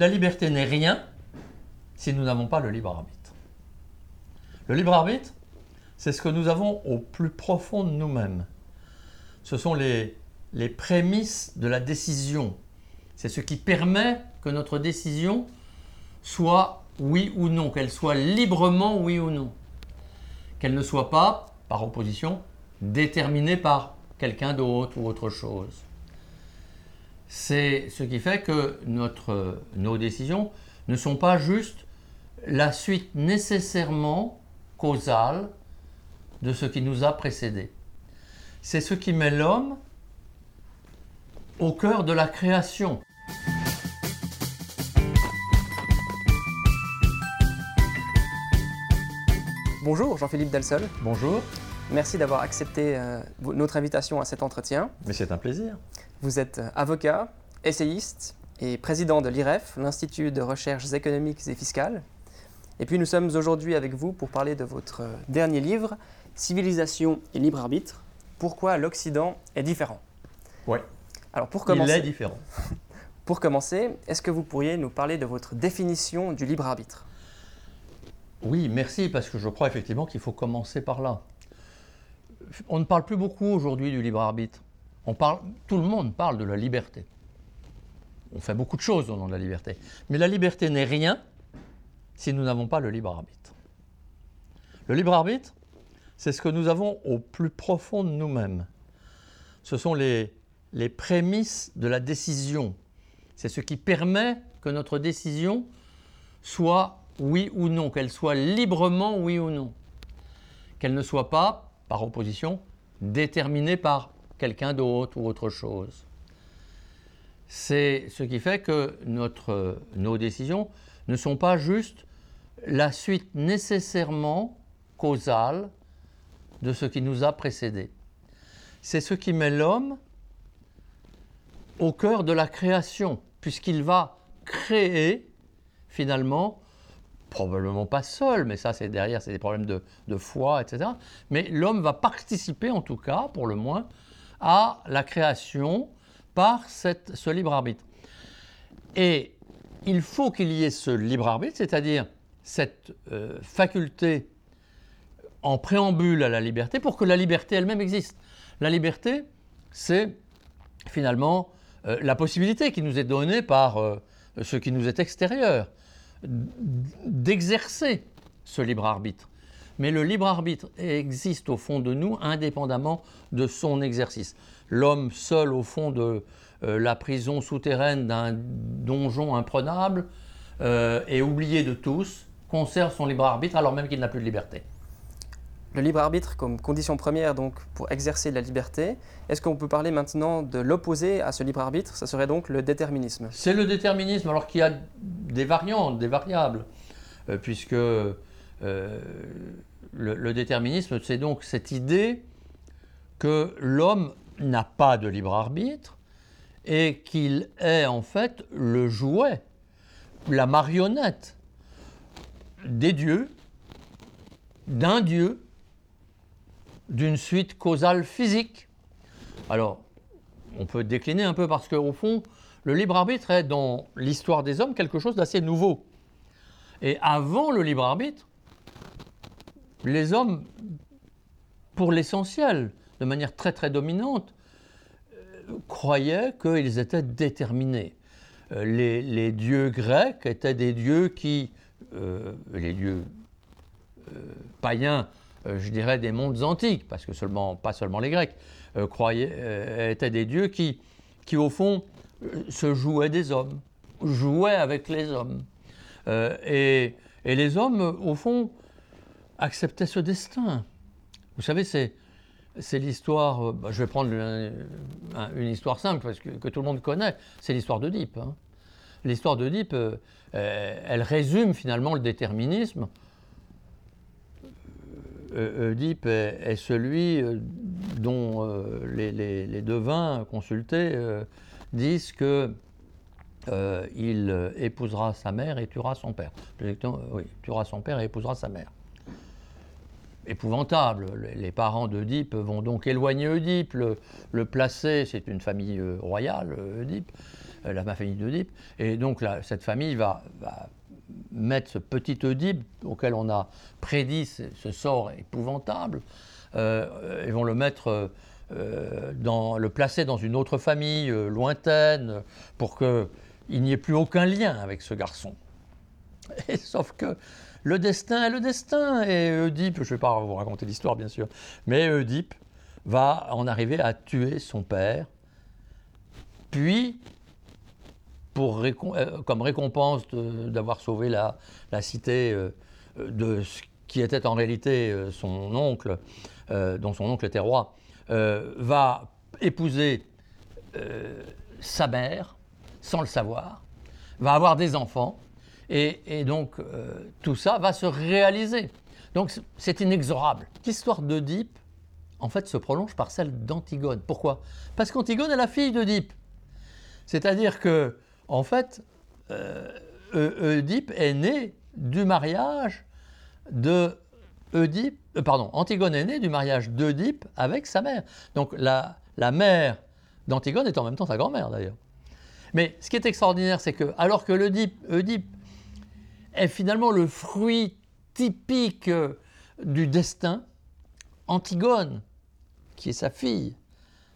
La liberté n'est rien si nous n'avons pas le libre arbitre. Le libre arbitre, c'est ce que nous avons au plus profond de nous-mêmes. Ce sont les, prémices de la décision. C'est ce qui permet que notre décision soit oui ou non, qu'elle soit librement oui ou non. Qu'elle ne soit pas, par opposition, déterminée par quelqu'un d'autre ou autre chose. C'est ce qui fait que notre, nos décisions ne sont pas juste la suite nécessairement causale de ce qui nous a précédé. C'est ce qui met l'homme au cœur de la création. Bonjour Jean-Philippe Delsol. Bonjour. Merci d'avoir accepté euh, notre invitation à cet entretien. Mais c'est un plaisir. Vous êtes avocat, essayiste et président de l'IREF, l'Institut de recherches économiques et fiscales. Et puis nous sommes aujourd'hui avec vous pour parler de votre dernier livre, Civilisation et libre arbitre, pourquoi l'Occident est différent? Oui. Alors pour commencer, Il est différent. Pour commencer, est-ce que vous pourriez nous parler de votre définition du libre arbitre? Oui, merci, parce que je crois effectivement qu'il faut commencer par là. On ne parle plus beaucoup aujourd'hui du libre arbitre. On parle, tout le monde parle de la liberté. On fait beaucoup de choses au nom de la liberté. Mais la liberté n'est rien si nous n'avons pas le libre arbitre. Le libre arbitre, c'est ce que nous avons au plus profond de nous-mêmes. Ce sont les, les prémices de la décision. C'est ce qui permet que notre décision soit oui ou non, qu'elle soit librement oui ou non. Qu'elle ne soit pas, par opposition, déterminée par quelqu'un d'autre ou autre chose. C'est ce qui fait que notre, nos décisions ne sont pas juste la suite nécessairement causale de ce qui nous a précédé. C'est ce qui met l'homme au cœur de la création, puisqu'il va créer finalement, probablement pas seul, mais ça c'est derrière, c'est des problèmes de, de foi, etc. Mais l'homme va participer en tout cas, pour le moins, à la création par ce libre arbitre. Et il faut qu'il y ait ce libre arbitre, c'est-à-dire cette euh, faculté en préambule à la liberté pour que la liberté elle-même existe. La liberté, c'est finalement euh, la possibilité qui nous est donnée par euh, ce qui nous est extérieur d'exercer ce libre arbitre. Mais le libre arbitre existe au fond de nous indépendamment de son exercice. L'homme seul au fond de euh, la prison souterraine d'un donjon imprenable euh, et oublié de tous conserve son libre arbitre alors même qu'il n'a plus de liberté. Le libre arbitre comme condition première donc pour exercer la liberté, est-ce qu'on peut parler maintenant de l'opposé à ce libre arbitre? Ça serait donc le déterminisme. C'est le déterminisme alors qu'il y a des variantes, des variables, euh, puisque euh, le, déterminisme c'est donc cette idée que l'homme n'a pas de libre arbitre et qu'il est en fait le jouet, la marionnette des dieux, d'un dieu d'une suite causale physique. Alors, on peut décliner un peu parce qu'au fond, le libre arbitre est dans l'histoire des hommes quelque chose d'assez nouveau. Et avant le libre arbitre, les hommes, pour l'essentiel, de manière très très dominante, euh, croyaient qu'ils étaient déterminés. Euh, les, dieux grecs étaient des dieux qui, euh, les dieux païens, je dirais, des mondes antiques, parce que seulement, pas seulement les Grecs, croyaient, étaient des dieux qui, qui au fond, se jouaient des hommes, jouaient avec les hommes. Et, les hommes, au fond, acceptaient ce destin. Vous savez, c'est, l'histoire, bah, je vais prendre une, histoire simple, parce que, que, tout le monde connaît, c'est l'histoire d'Oedipe. Hein. L'histoire d'Oedipe, elle résume finalement le déterminisme Oedipe est, celui dont euh, les, devins consultés euh, disent que euh, il épousera sa mère et tuera son père. Oui, tuera son père et épousera sa mère. Épouvantable. Les parents d'Oedipe vont donc éloigner Oedipe, le, placer, c'est une famille royale, Oedipe, la famille d'Oedipe. Et donc cette famille va, mettre ce petit Oedipe auquel on a prédit ce, sort épouvantable, ils vont le mettre le placer dans une autre famille lointaine pour qu'il n'y ait plus aucun lien avec ce garçon. Et, sauf que le destin est le destin. Et Oedipe, je ne vais pas vous raconter l'histoire bien sûr, mais Oedipe va en arriver à tuer son père. Puis, euh, comme récompense d'avoir sauvé la, cité euh, de ce qui était en réalité euh, son oncle, dont son oncle était roi, va épouser sa mère sans le savoir, va avoir des enfants, et, donc, euh, tout ça va se réaliser. Donc, c'est inexorable. L'histoire d'Oedipe, en fait, se prolonge par celle d'Antigone. Pourquoi? Parce qu'Antigone est la fille d'Oedipe. C'est-à-dire que, en fait, euh, Oedipe est né du mariage de Oedipe, euh, pardon, Antigone est née du mariage d'Oedipe avec sa mère. Donc la, la mère d'Antigone est en même temps sa grand-mère d'ailleurs. Mais ce qui est extraordinaire, c'est que alors que Oedipe est finalement le fruit typique euh, du destin. Antigone, qui est sa fille,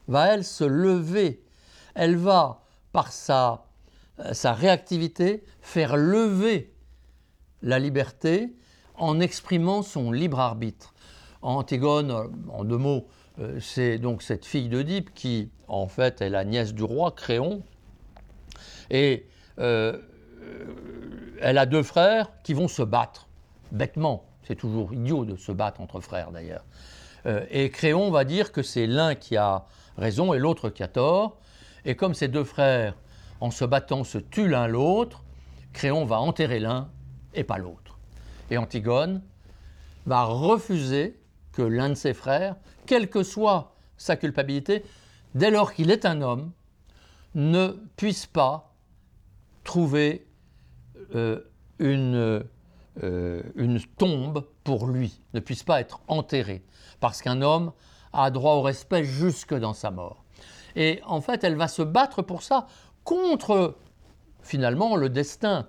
va elle se lever. Elle va, par sa, euh, sa réactivité, faire lever la liberté en exprimant son libre arbitre. Antigone, euh, en deux mots, c'est donc cette fille d'Oedipe qui, en fait, est la nièce du roi Créon. Et elle a deux frères qui vont se battre, bêtement. C'est toujours idiot de se battre entre frères d'ailleurs. Euh, et Créon va dire que c'est l'un qui a raison et l'autre qui a tort. Et comme ces deux frères, en se battant, se tuent l'un l'autre, Créon va enterrer l'un et pas l'autre. Et Antigone va refuser que l'un de ses frères, quelle que soit sa culpabilité, dès lors qu'il est un homme, ne puisse pas trouver euh, une, euh, une tombe pour lui, ne puisse pas être enterré, parce qu'un homme a droit au respect jusque dans sa mort. Et en fait, elle va se battre pour ça contre finalement le destin.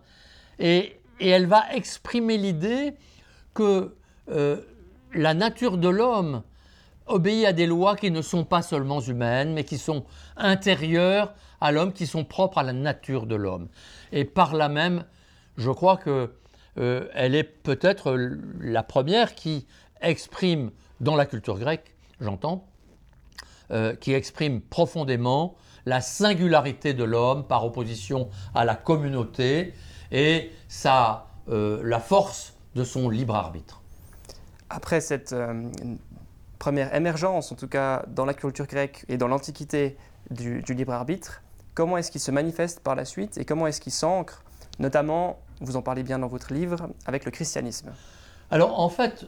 Et, et elle va exprimer l'idée que euh, la nature de l'homme obéit à des lois qui ne sont pas seulement humaines, mais qui sont intérieures à l'homme, qui sont propres à la nature de l'homme. Et par là même, je crois qu'elle euh, est peut-être la première qui exprime, dans la culture grecque, j'entends, euh, qui exprime profondément la singularité de l'homme par opposition à la communauté et sa, euh, la force de son libre arbitre. Après cette première émergence, en tout cas dans la culture grecque et dans l'Antiquité du, du, libre arbitre, comment est-ce qu'il se manifeste par la suite et comment est-ce qu'il s'ancre notamment, vous en parlez bien dans votre livre, avec le christianisme. Alors en fait,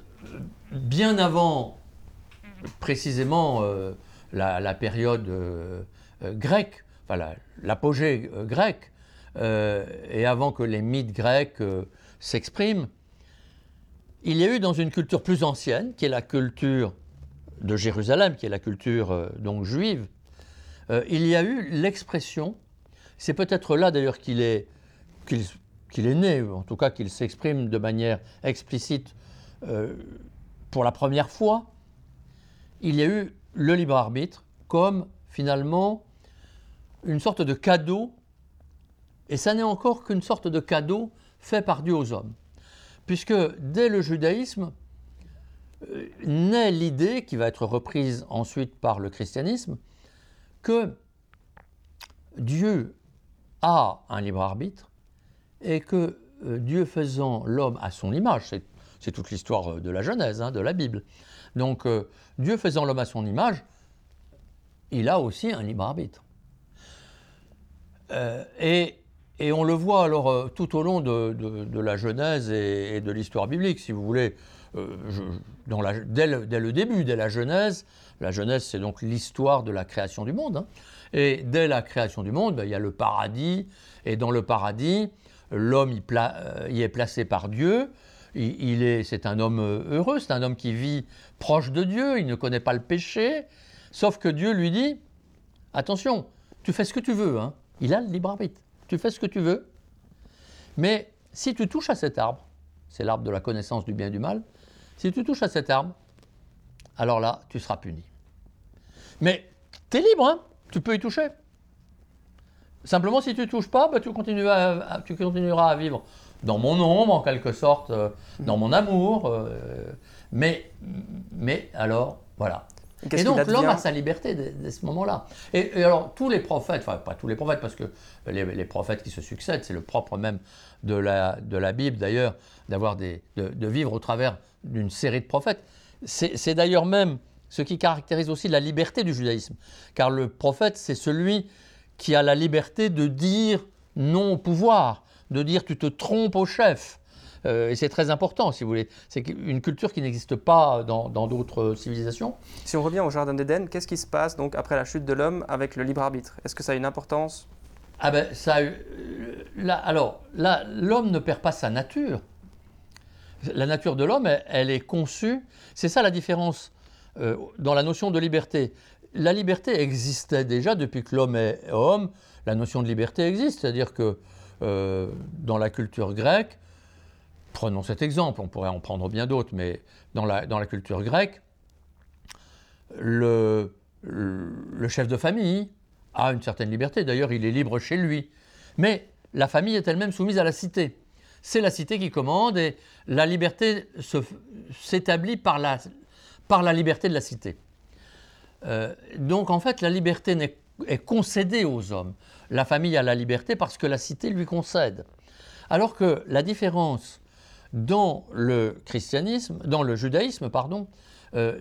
bien avant précisément euh, la, période euh, euh, grecque, enfin l'apogée grecque, et avant que les mythes grecs s'expriment, il y a eu dans une culture plus ancienne, qui est la culture de Jérusalem, qui est la culture donc juive, il y a eu l'expression, c'est peut-être là d'ailleurs qu'il est qu'il est né, en tout cas qu'il s'exprime de manière explicite euh, pour la première fois, il y a eu le libre arbitre comme finalement une sorte de cadeau, et ça n'est encore qu'une sorte de cadeau fait par Dieu aux hommes. Puisque dès le judaïsme, euh, naît l'idée, qui va être reprise ensuite par le christianisme, que Dieu a un libre arbitre et que euh, Dieu faisant l'homme à son image, c'est toute l'histoire euh, de la Genèse, hein, de la Bible. Donc euh, Dieu faisant l'homme à son image, il a aussi un libre arbitre. et, on le voit alors tout au long de, la Genèse et, de l'histoire biblique, si vous voulez. dès, le, début, dès la Genèse, la Genèse c'est donc l'histoire de la création du monde. Hein. et dès la création du monde, ben, il y a le paradis, et dans le paradis, l'homme euh, y, est placé par Dieu, il, est, c'est un homme heureux, c'est un homme qui vit proche de Dieu, il ne connaît pas le péché, sauf que Dieu lui dit, attention, tu fais ce que tu veux, hein, il a le libre arbitre. Tu fais ce que tu veux, mais si tu touches à cet arbre, c'est l'arbre de la connaissance du bien et du mal, si tu touches à cet arbre, alors là, tu seras puni. Mais tu es libre, hein tu peux y toucher. Simplement, si tu ne touches pas, bah, tu, continueras à, vivre dans mon ombre, en quelque sorte, euh, dans mon amour. Euh, mais, mais alors, voilà. Et, donc l'homme a sa liberté dès, ce moment-là. Et, alors tous les prophètes, enfin pas tous les prophètes, parce que les, prophètes qui se succèdent, c'est le propre même de la, de la Bible d'ailleurs, d'avoir des, de, vivre au travers d'une série de prophètes. C'est d'ailleurs même ce qui caractérise aussi la liberté du judaïsme. Car le prophète, c'est celui qui a la liberté de dire non au pouvoir, de dire tu te trompes au chef. Euh, et c'est très important, si vous voulez. C'est une culture qui n'existe pas dans d'autres civilisations. Si on revient au Jardin d'Éden, qu'est-ce qui se passe donc après la chute de l'homme avec le libre arbitre? Est-ce que ça a une importance? Ah ben, ça euh, là, alors, là, l'homme ne perd pas sa nature. La nature de l'homme, elle, est conçue. C'est ça la différence euh, dans la notion de liberté. La liberté existait déjà depuis que l'homme est homme. La notion de liberté existe, c'est-à-dire que dans la culture grecque, Prenons cet exemple, on pourrait en prendre bien d'autres, mais dans la, culture grecque, le, le, chef de famille a une certaine liberté, d'ailleurs il est libre chez lui, mais la famille est elle-même soumise à la cité. C'est la cité qui commande et la liberté s'établit par la, par la liberté de la cité. Euh, donc en fait la liberté est, concédée aux hommes. La famille a la liberté parce que la cité lui concède. Alors que la différence dans le christianisme, dans le judaïsme, pardon, euh,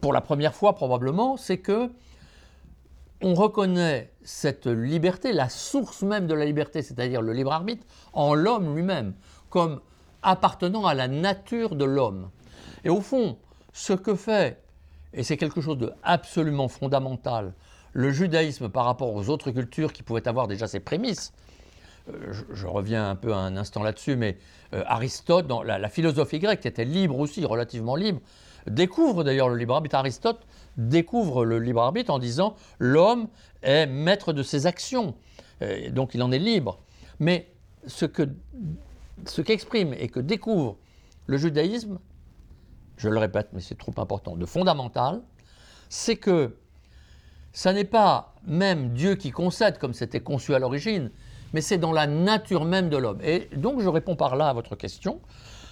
pour la première fois probablement, c'est que on reconnaît cette liberté, la source même de la liberté, c'est-à-dire le libre arbitre, en l'homme lui-même, comme appartenant à la nature de l'homme. Et au fond, ce que fait, et c'est quelque chose de absolument fondamental, le judaïsme par rapport aux autres cultures qui pouvaient avoir déjà ses prémices, euh, je, reviens un peu un instant là-dessus, mais euh, Aristote, dans la, philosophie grecque, qui était libre aussi, relativement libre, découvre d'ailleurs le libre arbitre. Aristote découvre le libre arbitre en disant l'homme est maître de ses actions, euh, donc il en est libre. Mais ce que ce qu'exprime et que découvre le judaïsme, je le répète, mais c'est trop important, de fondamental, c'est que ça n'est pas même Dieu qui concède comme c'était conçu à l'origine, mais c'est dans la nature même de l'homme. Et donc je réponds par là à votre question.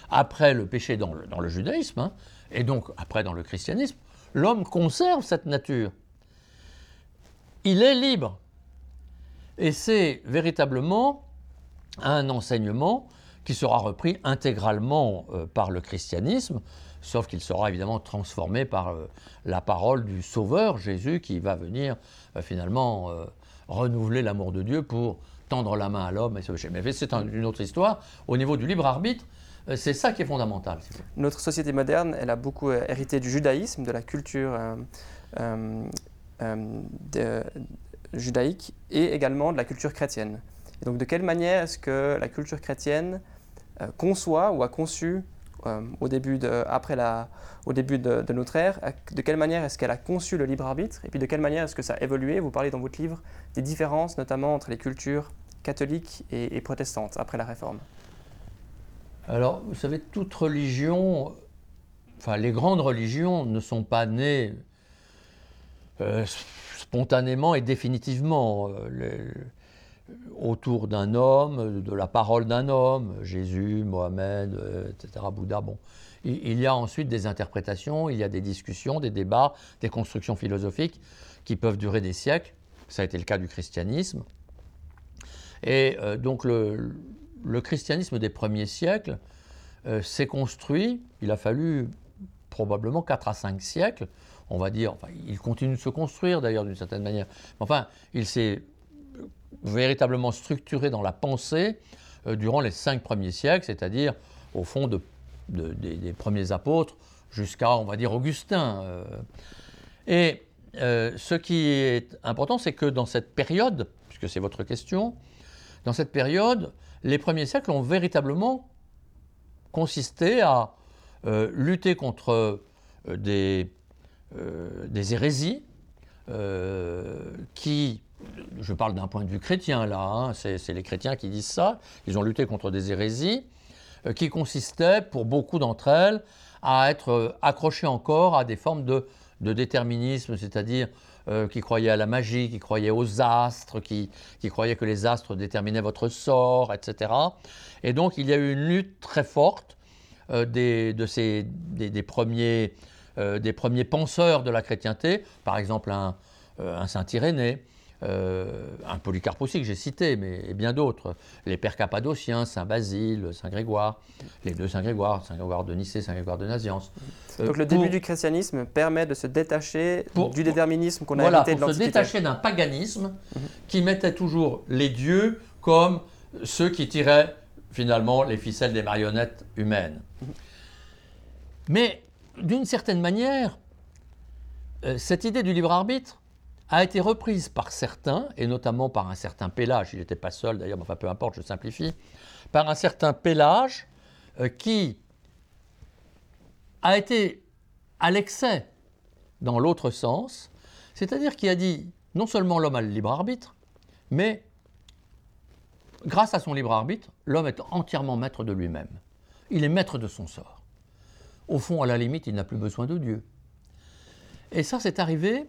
Après le péché dans le, judaïsme, hein, et donc après dans le christianisme, l'homme conserve cette nature. Il est libre. Et c'est véritablement un enseignement qui sera repris intégralement euh, par le christianisme, sauf qu'il sera évidemment transformé par euh, la parole du Sauveur, Jésus, qui va venir euh, finalement renouveler l'amour de Dieu pour tendre la main à l'homme et se Mais c'est une autre histoire. Au niveau du libre arbitre, euh, c'est ça qui est fondamental. Notre société moderne, elle a beaucoup euh, hérité du judaïsme, de la culture euh, judaïque et également de la culture chrétienne. Et donc de quelle manière est-ce que la culture chrétienne conçoit ou a conçu au début, de, après la, au début de, notre ère, de quelle manière est-ce qu'elle a conçu le libre arbitre et puis de quelle manière est-ce que ça a évolué? Vous parlez dans votre livre des différences notamment entre les cultures catholiques et, protestantes après la Réforme. Alors, vous savez, toute religion, enfin les grandes religions ne sont pas nées euh, spontanément et définitivement. Euh, autour d'un homme, de la parole d'un homme, Jésus, Mohamed, euh, etc., Bouddha. Bon. Il y a ensuite des interprétations, il y a des discussions, des débats, des constructions philosophiques qui peuvent durer des siècles. Ça a été le cas du christianisme. Et euh, donc le, christianisme des premiers siècles euh, s'est construit, il a fallu probablement 4 à 5 siècles, on va dire, enfin, il continue de se construire d'ailleurs d'une certaine manière, enfin, il s'est véritablement structuré dans la pensée euh, durant les cinq premiers siècles, c'est-à-dire au fond de, des, premiers apôtres jusqu'à, on va dire, Augustin. Euh. Et euh, ce qui est important, c'est que dans cette période, puisque c'est votre question, dans cette période, les premiers siècles ont véritablement consisté à lutter contre des hérésies qui je parle d'un point de vue chrétien là, hein, c'est les chrétiens qui disent ça, ils ont lutté contre des hérésies, euh, qui consistaient pour beaucoup d'entre elles à être euh, accrochées encore à des formes de, déterminisme, c'est-à-dire qui croyaient à la magie, qui croyaient aux astres, qui, croyaient que les astres déterminaient votre sort, etc. Et donc il y a eu une lutte très forte des, premiers, penseurs de la chrétienté, par exemple un, un Saint Irénée, euh, un Polycarpe aussi que j'ai cité, mais bien d'autres. Les pères cappadociens, Saint Basile, Saint Grégoire, les deux Saint Grégoire, Saint Grégoire de Nicée, Saint Grégoire de Naziance. Euh, Donc le début du christianisme permet de se détacher du déterminisme qu'on a voilà, hérité de l'Antiquité. se détacher d'un paganisme mhm. qui mettait toujours les dieux comme ceux qui tiraient finalement les ficelles des marionnettes humaines. Mhm. Mais d'une certaine manière, euh, cette idée du libre arbitre, a été reprise par certains, et notamment par un certain Pélage, il n'était pas seul d'ailleurs, mais enfin peu importe, je simplifie, par un certain Pélage euh, qui a été à l'excès dans l'autre sens, c'est-à-dire qui a dit non seulement l'homme a le libre arbitre, mais grâce à son libre arbitre, l'homme est entièrement maître de lui-même. Il est maître de son sort. Au fond, à la limite, il n'a plus besoin de Dieu. Et ça, c'est arrivé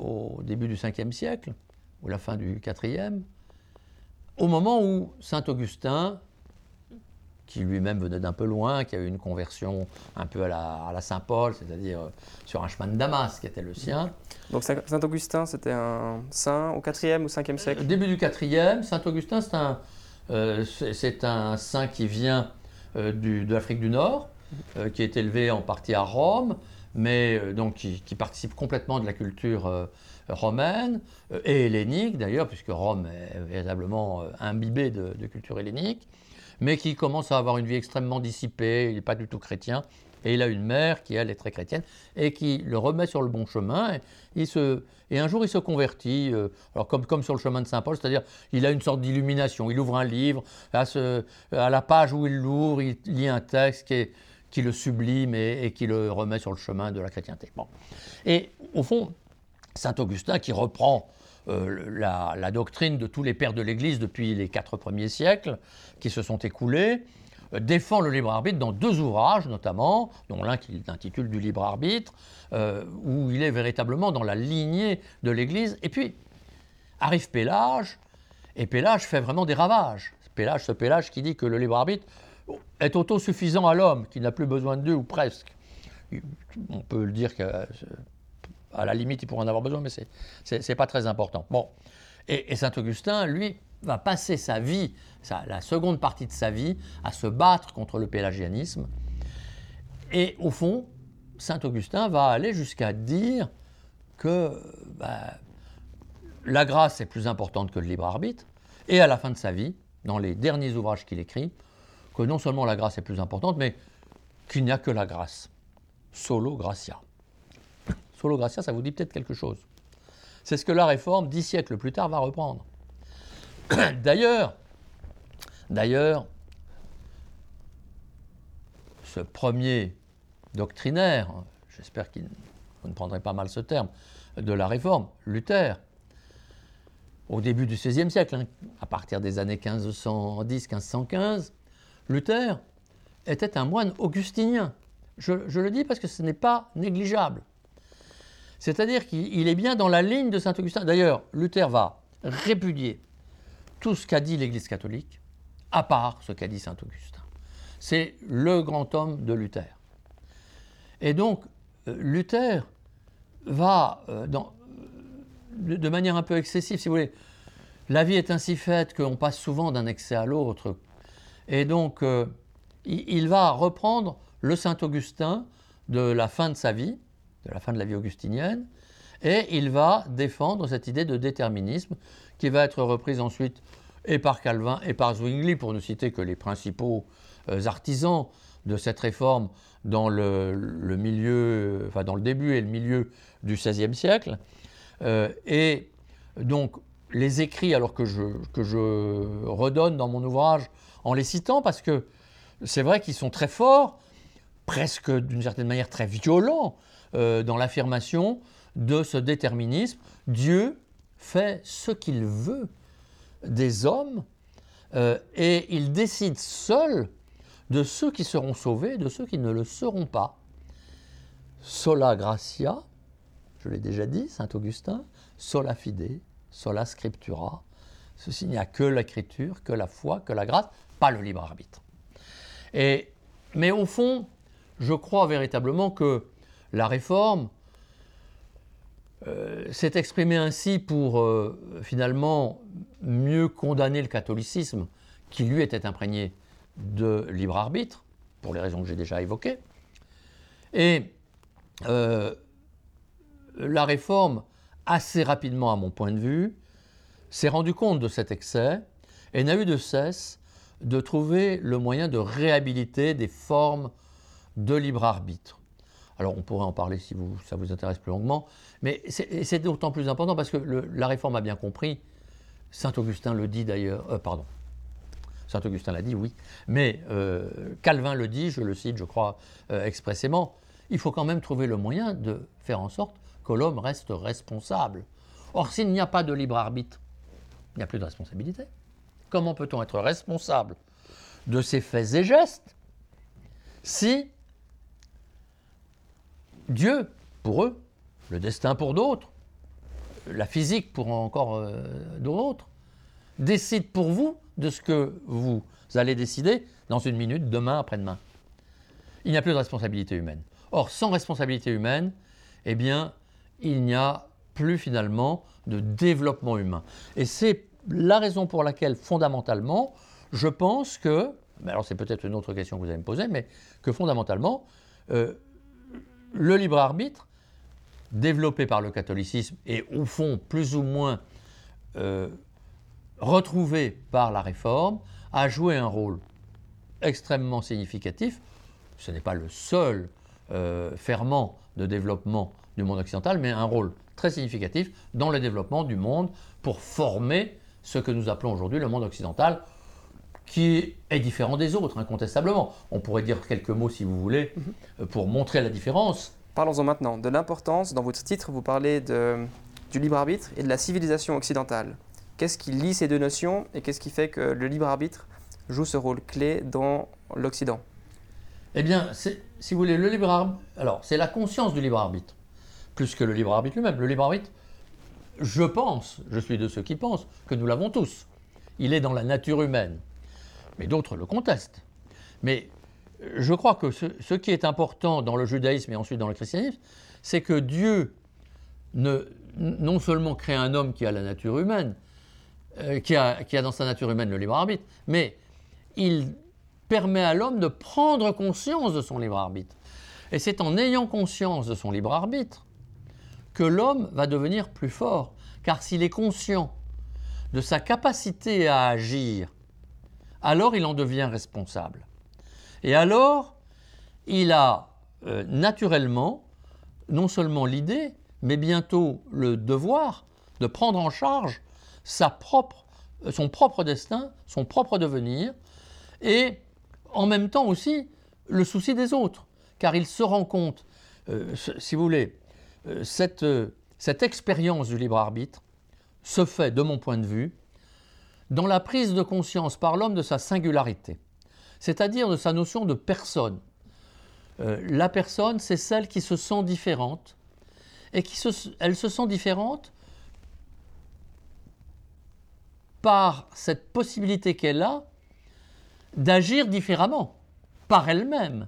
au début du 5e siècle, ou la fin du 4e, au moment où Saint Augustin, qui lui-même venait d'un peu loin, qui a eu une conversion un peu à la, Saint-Paul, c'est-à-dire euh, sur un chemin de Damas qui était le sien. Donc Saint Augustin, c'était un saint au 4e ou 5e siècle? Début du 4e, Saint Augustin, c'est un, euh, un, saint qui vient euh, de l'Afrique du Nord, qui est élevé en partie à Rome, mais euh, donc qui, participe complètement de la culture euh, romaine euh, et hellénique d'ailleurs, puisque Rome est véritablement imbibée de, culture hellénique, mais qui commence à avoir une vie extrêmement dissipée, il n'est pas du tout chrétien, et il a une mère qui, elle, est très chrétienne, et qui le remet sur le bon chemin. Et, un jour, il se convertit, alors comme, comme sur le chemin de Saint-Paul, c'est-à-dire il a une sorte d'illumination. Il ouvre un livre, à, à la page où il l'ouvre, il lit un texte qui est qui le sublime et, qui le remet sur le chemin de la chrétienté. Bon. Et au fond, Saint Augustin, qui reprend euh, la, doctrine de tous les pères de l'Église depuis les quatre premiers siècles qui se sont écoulés, euh, défend le libre arbitre dans deux ouvrages notamment, dont l'un qu'il intitule du libre arbitre, euh, où il est véritablement dans la lignée de l'Église. Et puis arrive Pélage, et Pélage fait vraiment des ravages. Pélage, ce Pélage qui dit que le libre arbitre est autosuffisant à l'homme, qui n'a plus besoin de Dieu, ou presque. On peut le dire qu'à la limite, il pourrait en avoir besoin, mais ce n'est pas très important. Bon. Et, Saint Augustin, lui, va passer sa vie, la seconde partie de sa vie, à se battre contre le pélagianisme. Et au fond, Saint Augustin va aller jusqu'à dire que bah, la grâce est plus importante que le libre arbitre. Et à la fin de sa vie, dans les derniers ouvrages qu'il écrit, que non seulement la grâce est plus importante, mais qu'il n'y a que la grâce. Solo gratia. Solo gratia, ça vous dit peut-être quelque chose. C'est ce que la réforme, dix siècles plus tard, va reprendre. D'ailleurs, d'ailleurs, ce premier doctrinaire, j'espère que vous ne prendrez pas mal ce terme, de la réforme, Luther, au début du XVIe siècle, hein, à partir des années 1510-1515, Luther était un moine augustinien. Je, le dis parce que ce n'est pas négligeable. C'est-à-dire qu'il est bien dans la ligne de Saint Augustin. D'ailleurs, Luther va répudier tout ce qu'a dit l'Église catholique, à part ce qu'a dit Saint Augustin. C'est le grand homme de Luther. Et donc, euh, Luther va, euh, de manière un peu excessive, si vous voulez, la vie est ainsi faite qu'on passe souvent d'un excès à l'autre, et donc, euh, il va reprendre le Saint-Augustin de la fin de sa vie, de la fin de la vie augustinienne, et il va défendre cette idée de déterminisme qui va être reprise ensuite et par Calvin et par Zwingli, pour ne citer que les principaux euh, artisans de cette réforme dans le, milieu, enfin dans le début et le milieu du XVIe siècle. Euh, et donc les écrits, alors que je, que je redonne dans mon ouvrage en les citant parce que c'est vrai qu'ils sont très forts, presque d'une certaine manière très violents euh, dans l'affirmation de ce déterminisme. Dieu fait ce qu'il veut des hommes euh, et il décide seul de ceux qui seront sauvés de ceux qui ne le seront pas. Sola gratia, je l'ai déjà dit, saint Augustin, sola fide, sola scriptura. Ceci, n'y a que l'écriture, que la foi, que la grâce, pas le libre arbitre. Et, mais au fond, je crois véritablement que la réforme euh, s'est exprimée ainsi pour euh, finalement mieux condamner le catholicisme, qui lui était imprégné de libre arbitre, pour les raisons que j'ai déjà évoquées. Et euh, la réforme, assez rapidement à mon point de vue, s'est rendu compte de cet excès et n'a eu de cesse de trouver le moyen de réhabiliter des formes de libre arbitre. Alors on pourrait en parler si vous, ça vous intéresse plus longuement, mais c'est d'autant plus important parce que la réforme a bien compris, Saint Augustin le dit d'ailleurs, euh, pardon, Saint Augustin l'a dit, oui, mais euh, Calvin le dit, je le cite, je crois, euh, expressément, il faut quand même trouver le moyen de faire en sorte que l'homme reste responsable. Or, s'il n'y a pas de libre arbitre, il n'y a plus de responsabilité. Comment peut-on être responsable de ses faits et gestes si Dieu, pour eux, le destin pour d'autres, la physique pour encore euh, d'autres, décide pour vous de ce que vous allez décider dans une minute, demain, après-demain. Il n'y a plus de responsabilité humaine. Or, sans responsabilité humaine, eh bien, il n'y a plus finalement de développement humain. Et c'est la raison pour laquelle, fondamentalement, je pense que, alors c'est peut-être une autre question que vous allez me poser, mais que fondamentalement, euh, le libre arbitre, développé par le catholicisme et au fond plus ou moins euh, retrouvé par la réforme, a joué un rôle extrêmement significatif. Ce n'est pas le seul euh, ferment de développement du monde occidental, mais un rôle très significatif dans le développement du monde pour former ce que nous appelons aujourd'hui le monde occidental, qui est différent des autres, incontestablement. On pourrait dire quelques mots, si vous voulez, mhm. pour montrer la différence. Parlons-en maintenant de l'importance. Dans votre titre, vous parlez de, du libre arbitre et de la civilisation occidentale. Qu'est-ce qui lie ces deux notions et qu'est-ce qui fait que le libre arbitre joue ce rôle clé dans l'Occident? Eh bien, si vous voulez, le libre arbitre, alors c'est la conscience du libre arbitre, plus que le libre arbitre lui-même. Le libre arbitre, je pense, je suis de ceux qui pensent, que nous l'avons tous. Il est dans la nature humaine. Mais d'autres le contestent. Mais je crois que ce, qui est important dans le judaïsme et ensuite dans le christianisme, c'est que Dieu non seulement crée un homme qui a la nature humaine, euh, qui, a, qui a dans sa nature humaine le libre arbitre, mais il permet à l'homme de prendre conscience de son libre arbitre. Et c'est en ayant conscience de son libre arbitre que l'homme va devenir plus fort. Car s'il est conscient de sa capacité à agir, alors il en devient responsable. Et alors, il a euh, naturellement non seulement l'idée, mais bientôt le devoir de prendre en charge sa propre, euh, son propre destin, son propre devenir, et en même temps aussi le souci des autres, car il se rend compte, euh, si vous voulez, cette, euh, cette expérience du libre arbitre se fait, de mon point de vue, dans la prise de conscience par l'homme de sa singularité, c'est-à-dire de sa notion de personne. Euh, la personne, c'est celle qui se sent différente, et qui se, elle se sent différente par cette possibilité qu'elle a d'agir différemment, par elle-même.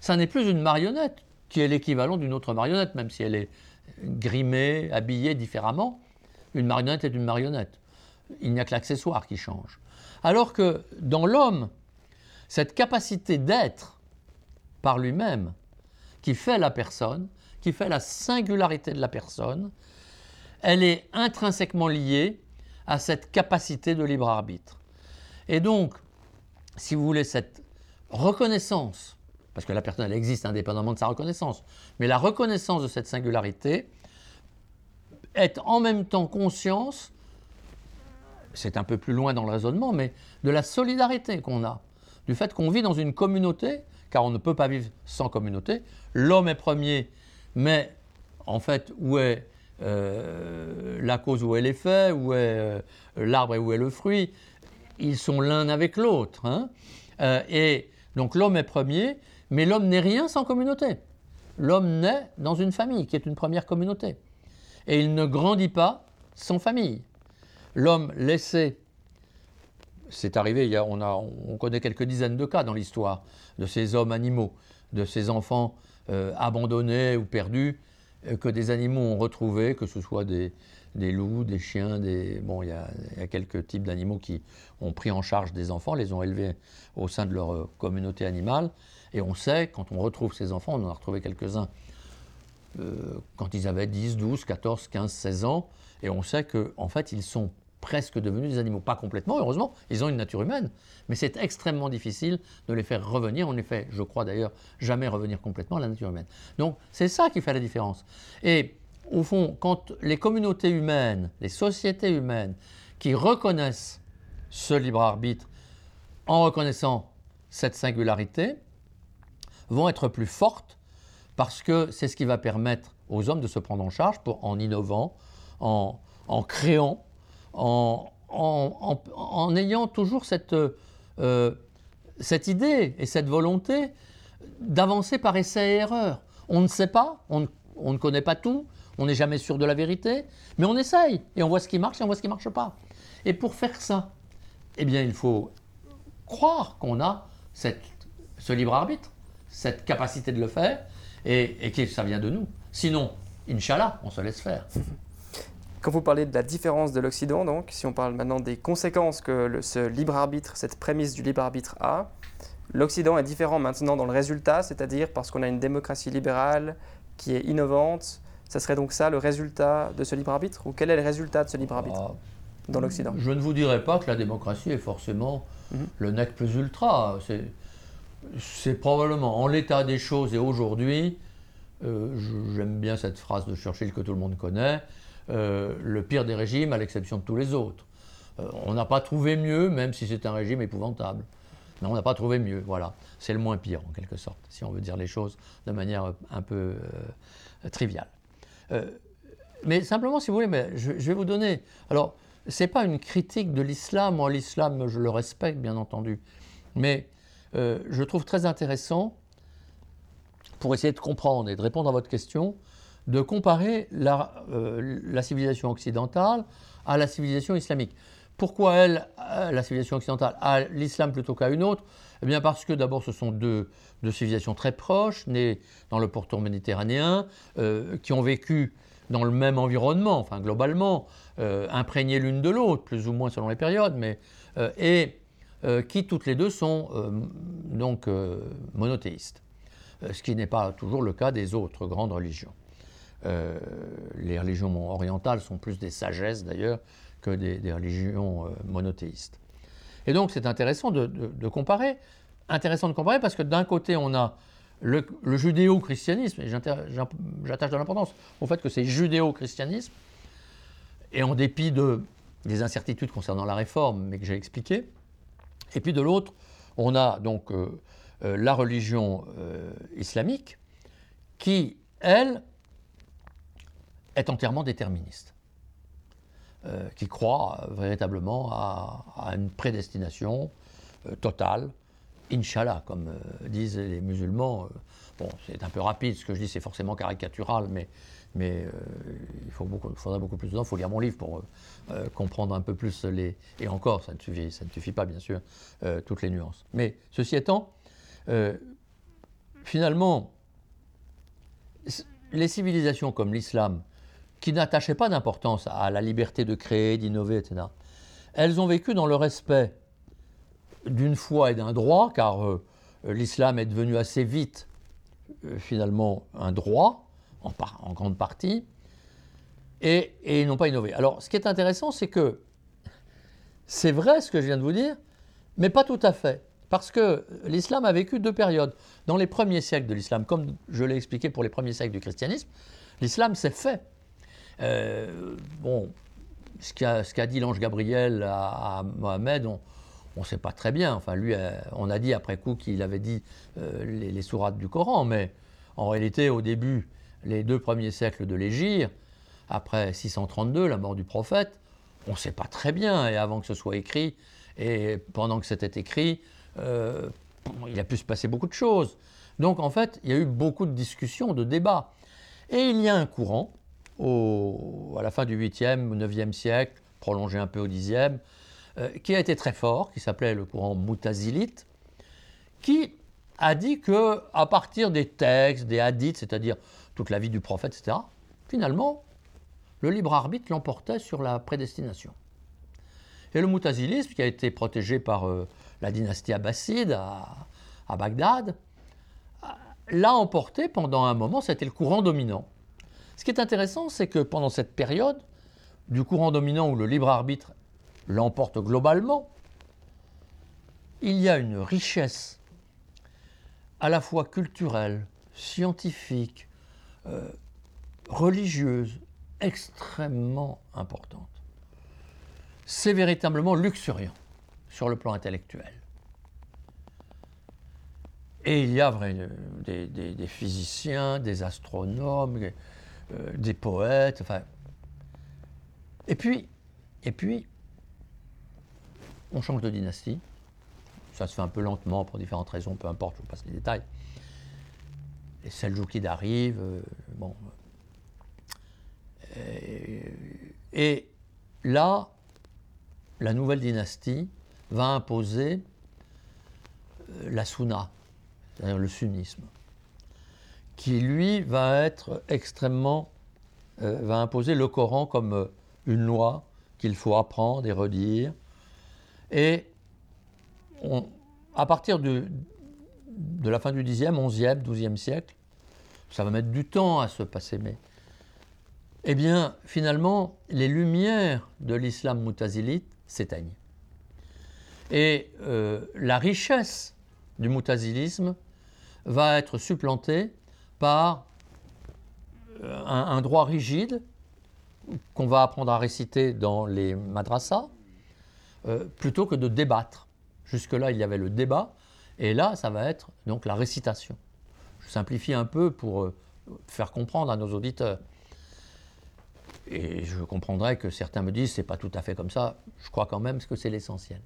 Ça n'est plus une marionnette, qui est l'équivalent d'une autre marionnette, même si elle est grimée, habillée différemment. Une marionnette est une marionnette. Il n'y a que l'accessoire qui change. Alors que dans l'homme, cette capacité d'être par lui-même, qui fait la personne, qui fait la singularité de la personne, elle est intrinsèquement liée à cette capacité de libre arbitre. Et donc, si vous voulez, cette reconnaissance parce que la personne, elle existe indépendamment de sa reconnaissance. Mais la reconnaissance de cette singularité est en même temps conscience, c'est un peu plus loin dans le raisonnement, mais de la solidarité qu'on a, du fait qu'on vit dans une communauté, car on ne peut pas vivre sans communauté. L'homme est premier, mais en fait, où est la cause où est l'effet, où est l'arbre et où est le fruit. Ils sont l'un avec l'autre. Hein. et donc l'homme est premier, mais l'homme n'est rien sans communauté. L'homme naît dans une famille qui est une première communauté. Et il ne grandit pas sans famille. L'homme laissé, c'est arrivé, il y a, on, a, on connaît quelques dizaines de cas dans l'histoire de ces hommes animaux, de ces enfants euh, abandonnés ou perdus, euh, que des animaux ont retrouvés, que ce soit des, loups, des chiens, des... Bon, il y, a, quelques types d'animaux qui ont pris en charge des enfants, les ont élevés au sein de leur euh, communauté animale, et on sait, quand on retrouve ces enfants, on en a retrouvé quelques-uns euh, quand ils avaient 10, 12, 14, 15, 16 ans, et on sait qu'en en fait, ils sont presque devenus des animaux. Pas complètement, heureusement, ils ont une nature humaine, mais c'est extrêmement difficile de les faire revenir. On les fait, je crois d'ailleurs, jamais revenir complètement à la nature humaine. Donc c'est ça qui fait la différence. Et au fond, quand les communautés humaines, les sociétés humaines, qui reconnaissent ce libre arbitre en reconnaissant cette singularité, vont être plus fortes parce que c'est ce qui va permettre aux hommes de se prendre en charge en innovant, en, créant, en, ayant toujours cette, euh, cette idée et cette volonté d'avancer par essai et erreur. On ne sait pas, on, ne connaît pas tout, on n'est jamais sûr de la vérité, mais on essaye et on voit ce qui marche et on voit ce qui ne marche pas. Et pour faire ça, eh bien, il faut croire qu'on a ce libre arbitre cette capacité de le faire et, que ça vient de nous. Sinon, Inch'Allah, on se laisse faire. Quand vous parlez de la différence de l'Occident, donc, si on parle maintenant des conséquences que ce libre arbitre, cette prémisse du libre arbitre a, l'Occident est différent maintenant dans le résultat, c'est-à-dire parce qu'on a une démocratie libérale qui est innovante. Ça serait donc ça le résultat de ce libre arbitre Ou quel est le résultat de ce libre arbitre ah, dans l'Occident? Je ne vous dirais pas que la démocratie est forcément mhm. le nec plus ultra. C'est c'est probablement en l'état des choses et aujourd'hui, euh, j'aime bien cette phrase de Churchill que tout le monde connaît, euh, le pire des régimes à l'exception de tous les autres. Euh, on n'a pas trouvé mieux, même si c'est un régime épouvantable. Mais on n'a pas trouvé mieux, voilà. C'est le moins pire en quelque sorte, si on veut dire les choses de manière un peu triviale. mais simplement, si vous voulez, mais je, vais vous donner. Alors, ce n'est pas une critique de l'islam. Moi, l'islam, je le respecte, bien entendu. Mais euh, je trouve très intéressant, pour essayer de comprendre et de répondre à votre question, de comparer la, euh, civilisation occidentale à la civilisation islamique. Pourquoi elle, euh, la civilisation occidentale, a l'islam plutôt qu'à une autre? Eh bien parce que d'abord ce sont deux, deux, civilisations très proches, nées dans le pourtour méditerranéen, qui ont vécu dans le même environnement, enfin globalement, imprégnées l'une de l'autre, plus ou moins selon les périodes, mais, et euh, qui toutes les deux sont euh, donc euh, monothéistes, ce qui n'est pas toujours le cas des autres grandes religions. les religions orientales sont plus des sagesses d'ailleurs que des, religions monothéistes. Et donc c'est intéressant de, comparer, intéressant de comparer parce que d'un côté on a le, judéo-christianisme, et j'attache de l'importance au fait que c'est judéo-christianisme, et en dépit de, des incertitudes concernant la réforme, mais que j'ai expliqué, et puis de l'autre, on a donc euh, euh, la religion euh, islamique qui, elle, est entièrement déterministe, qui croit véritablement à, une prédestination totale, Inch'Allah, comme disent les musulmans. bon, c'est un peu rapide, ce que je dis, c'est forcément caricatural, mais mais euh, il faudra beaucoup plus de temps. Il faut lire mon livre pour euh, euh, comprendre un peu plus les. Et encore, ça ne suffit pas, bien sûr, toutes les nuances. Mais ceci étant, finalement, les civilisations comme l'islam, qui n'attachaient pas d'importance à la liberté de créer, d'innover, etc., elles ont vécu dans le respect d'une foi et d'un droit, car l'islam est devenu assez vite, finalement, un droit en, grande partie, et, ils n'ont pas innové. Alors, ce qui est intéressant, c'est que c'est vrai ce que je viens de vous dire, mais pas tout à fait. Parce que l'islam a vécu deux périodes. Dans les premiers siècles de l'islam, comme je l'ai expliqué pour les premiers siècles du christianisme, l'islam s'est fait. Euh, bon, ce qu'a dit l'ange Gabriel à, Mohamed, on ne sait pas très bien. Enfin, lui, euh, on a dit après coup qu'il avait dit euh, les, les, sourates du Coran, mais en réalité, au début, les deux premiers siècles de l'Égir, après 632, la mort du prophète, on ne sait pas très bien, et avant que ce soit écrit, et pendant que c'était écrit, euh, il a pu se passer beaucoup de choses. Donc en fait, il y a eu beaucoup de discussions, de débats. Et il y a un courant, à la fin du 8e ou 9e siècle, prolongé un peu au 10e, euh, qui a été très fort, qui s'appelait le courant moutazilite, qui a dit que à partir des textes, des hadiths, c'est-à-dire toute la vie du prophète, etc., finalement, le libre arbitre l'emportait sur la prédestination. Et le moutazilisme, qui a été protégé par euh, la dynastie abbasside à, Bagdad, l'a emporté pendant un moment, c'était le courant dominant. Ce qui est intéressant, c'est que pendant cette période, du courant dominant où le libre arbitre l'emporte globalement, il y a une richesse à la fois culturelle, scientifique, euh, religieuse, extrêmement importante. C'est véritablement luxuriant sur le plan intellectuel. Et il y a des, physiciens, des astronomes, euh, des poètes, enfin. Et puis, et puis, on change de dynastie. Ça se fait un peu lentement pour différentes raisons, peu importe, je vous passe les détails. Les Seljoukides arrivent, euh, bon. Euh, et là, la nouvelle dynastie va imposer euh, la sunna, c'est-à-dire le sunnisme, qui lui va être extrêmement, va imposer le Coran comme une loi qu'il faut apprendre et redire, et à partir de, la fin du 10e, 11e, 12e siècle, ça va mettre du temps à se passer, mais eh bien, finalement, les lumières de l'islam moutazilite s'éteignent. Et euh, la richesse du moutazilisme va être supplantée par euh, un, droit rigide qu'on va apprendre à réciter dans les madrasas, euh, plutôt que de débattre. Jusque-là, il y avait le débat, et là, ça va être donc la récitation. Simplifie un peu pour euh, faire comprendre à nos auditeurs. Et je comprendrai que certains me disent c'est pas tout à fait comme ça. Je crois quand même que c'est l'essentiel.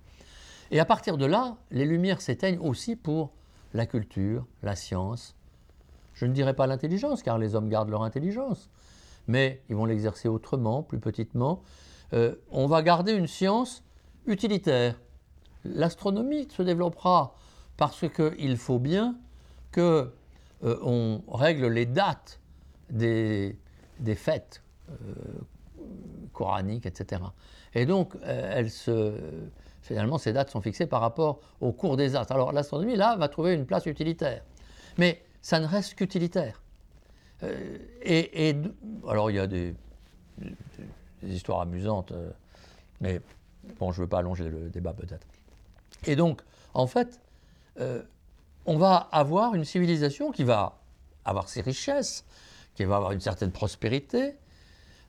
Et à partir de là, les lumières s'éteignent aussi pour la culture, la science. Je ne dirais pas l'intelligence, car les hommes gardent leur intelligence, mais ils vont l'exercer autrement, plus petitement. Euh, on va garder une science utilitaire. L'astronomie se développera parce qu'il faut bien que euh, on règle les dates des, des fêtes euh, coraniques, etc. Et donc, euh, se, finalement, ces dates sont fixées par rapport au cours des astres. Alors, l'astronomie, là, va trouver une place utilitaire. Mais ça ne reste qu'utilitaire. et, alors, il y a des, histoires amusantes, mais Bon, je ne veux pas allonger le débat peut-être. Et donc, en fait, on va avoir une civilisation qui va avoir ses richesses, qui va avoir une certaine prospérité,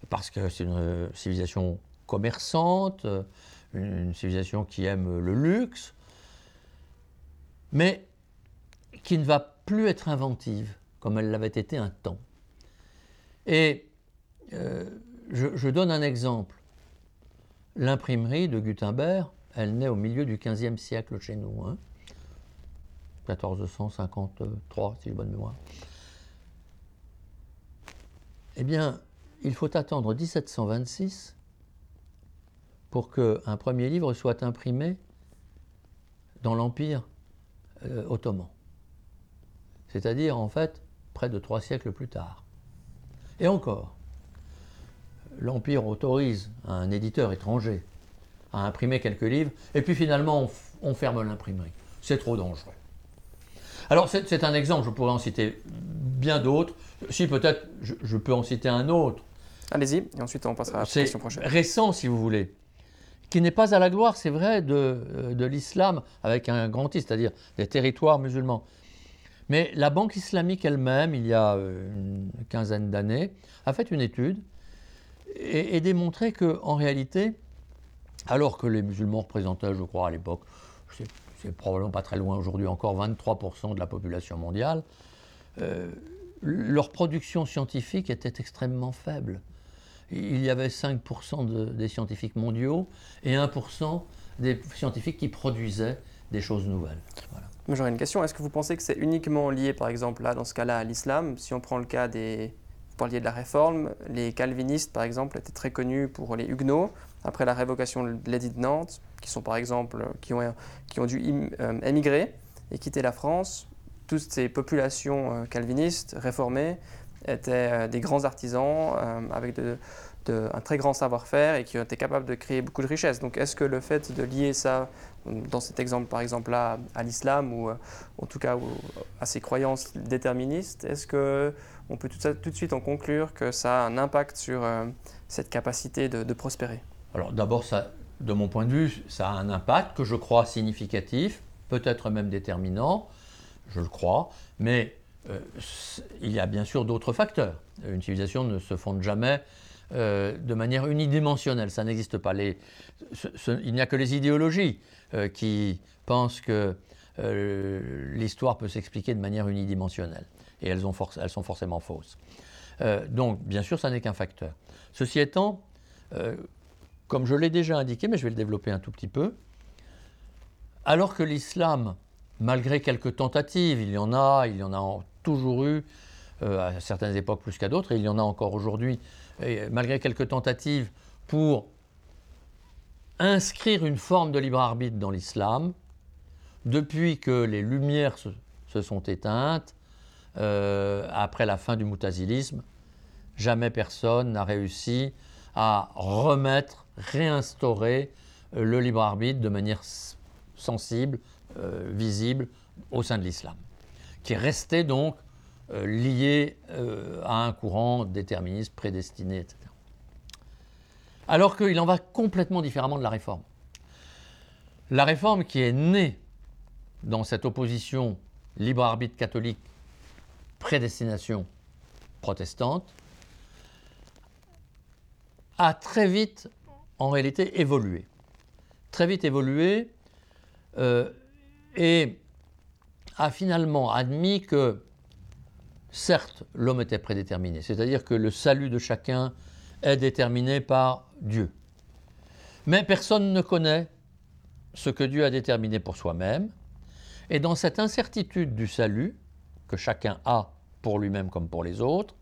parce que c'est une civilisation commerçante, une, civilisation qui aime le luxe, mais qui ne va plus être inventive comme elle l'avait été un temps. Et euh, je donne un exemple. L'imprimerie de Gutenberg, elle naît au milieu du XVe siècle chez nous. 1453, hein. si j'ai bonne mémoire. Eh bien, il faut attendre 1726 pour qu'un premier livre soit imprimé dans l'Empire euh, ottoman. C'est-à-dire, en fait, près de trois siècles plus tard. Et encore, l'Empire autorise un éditeur étranger à imprimer quelques livres, et puis finalement on, ferme l'imprimerie. C'est trop dangereux. Alors c'est un exemple, je pourrais en citer bien d'autres. Si peut-être je, peux en citer un autre. Allez-y, et ensuite on passera à la question prochaine. Récent, si vous voulez, qui n'est pas à la gloire, c'est vrai, de, euh, de l'islam avec un grand I, c'est-à-dire des territoires musulmans. Mais la Banque islamique elle-même, il y a euh, une quinzaine d'années, a fait une étude et, démontrer qu'en réalité, alors que les musulmans représentaient, je crois, à l'époque, c'est probablement pas très loin aujourd'hui encore, 23% de la population mondiale, euh, leur production scientifique était extrêmement faible. il y avait 5% des scientifiques mondiaux et 1% des scientifiques qui produisaient des choses nouvelles. J'aurais une question. Est-ce que vous pensez que c'est uniquement lié, par exemple, là, dans ce cas-là, à l'islam? Si on prend le cas des. Vous parliez de la réforme, les calvinistes, par exemple, étaient très connus pour les huguenots. Après la révocation de l'édit de Nantes, qui sont par exemple, qui ont, qui ont dû euh, émigrer et quitter la France, toutes ces populations euh, calvinistes réformées étaient euh, des grands artisans avec un très grand savoir-faire et qui été capables de créer beaucoup de richesses. Donc est-ce que le fait de lier ça, dans cet exemple par exemple là, à l'islam ou en tout cas à ces croyances déterministes, est-ce qu'on peut tout, tout, de suite en conclure que ça a un impact sur cette capacité de, de prospérer? Alors d'abord, ça, de mon point de vue, ça a un impact que je crois significatif, peut-être même déterminant, je le crois, mais euh, il y a bien sûr d'autres facteurs. Une civilisation ne se fonde jamais euh, de manière unidimensionnelle, ça n'existe pas. Il n'y a que les idéologies euh, qui pensent que l'histoire peut s'expliquer de manière unidimensionnelle, et elles sont forcément fausses. donc, bien sûr, ça n'est qu'un facteur. Ceci étant, comme je l'ai déjà indiqué, mais je vais le développer un tout petit peu, alors que l'islam, malgré quelques tentatives, il y en a, il y en a toujours eu, euh, à certaines époques plus qu'à d'autres, et il y en a encore aujourd'hui, malgré quelques tentatives pour inscrire une forme de libre arbitre dans l'islam, depuis que les lumières se, sont éteintes, euh, après la fin du moutazilisme, jamais personne n'a réussi à remettre réinstaurer euh, le libre arbitre de manière sensible, euh, visible au sein de l'islam, qui est resté donc euh, lié à un courant déterministe, prédestiné, etc. Alors qu'il en va complètement différemment de la réforme. La réforme qui est née dans cette opposition libre arbitre catholique, prédestination protestante, a très vite en réalité évolué. Très vite évolué euh, et a finalement admis que, certes, l'homme était prédéterminé, c'est-à-dire que le salut de chacun est déterminé par Dieu. Mais personne ne connaît ce que Dieu a déterminé pour soi-même, et dans cette incertitude du salut, que chacun a pour lui-même comme pour les autres,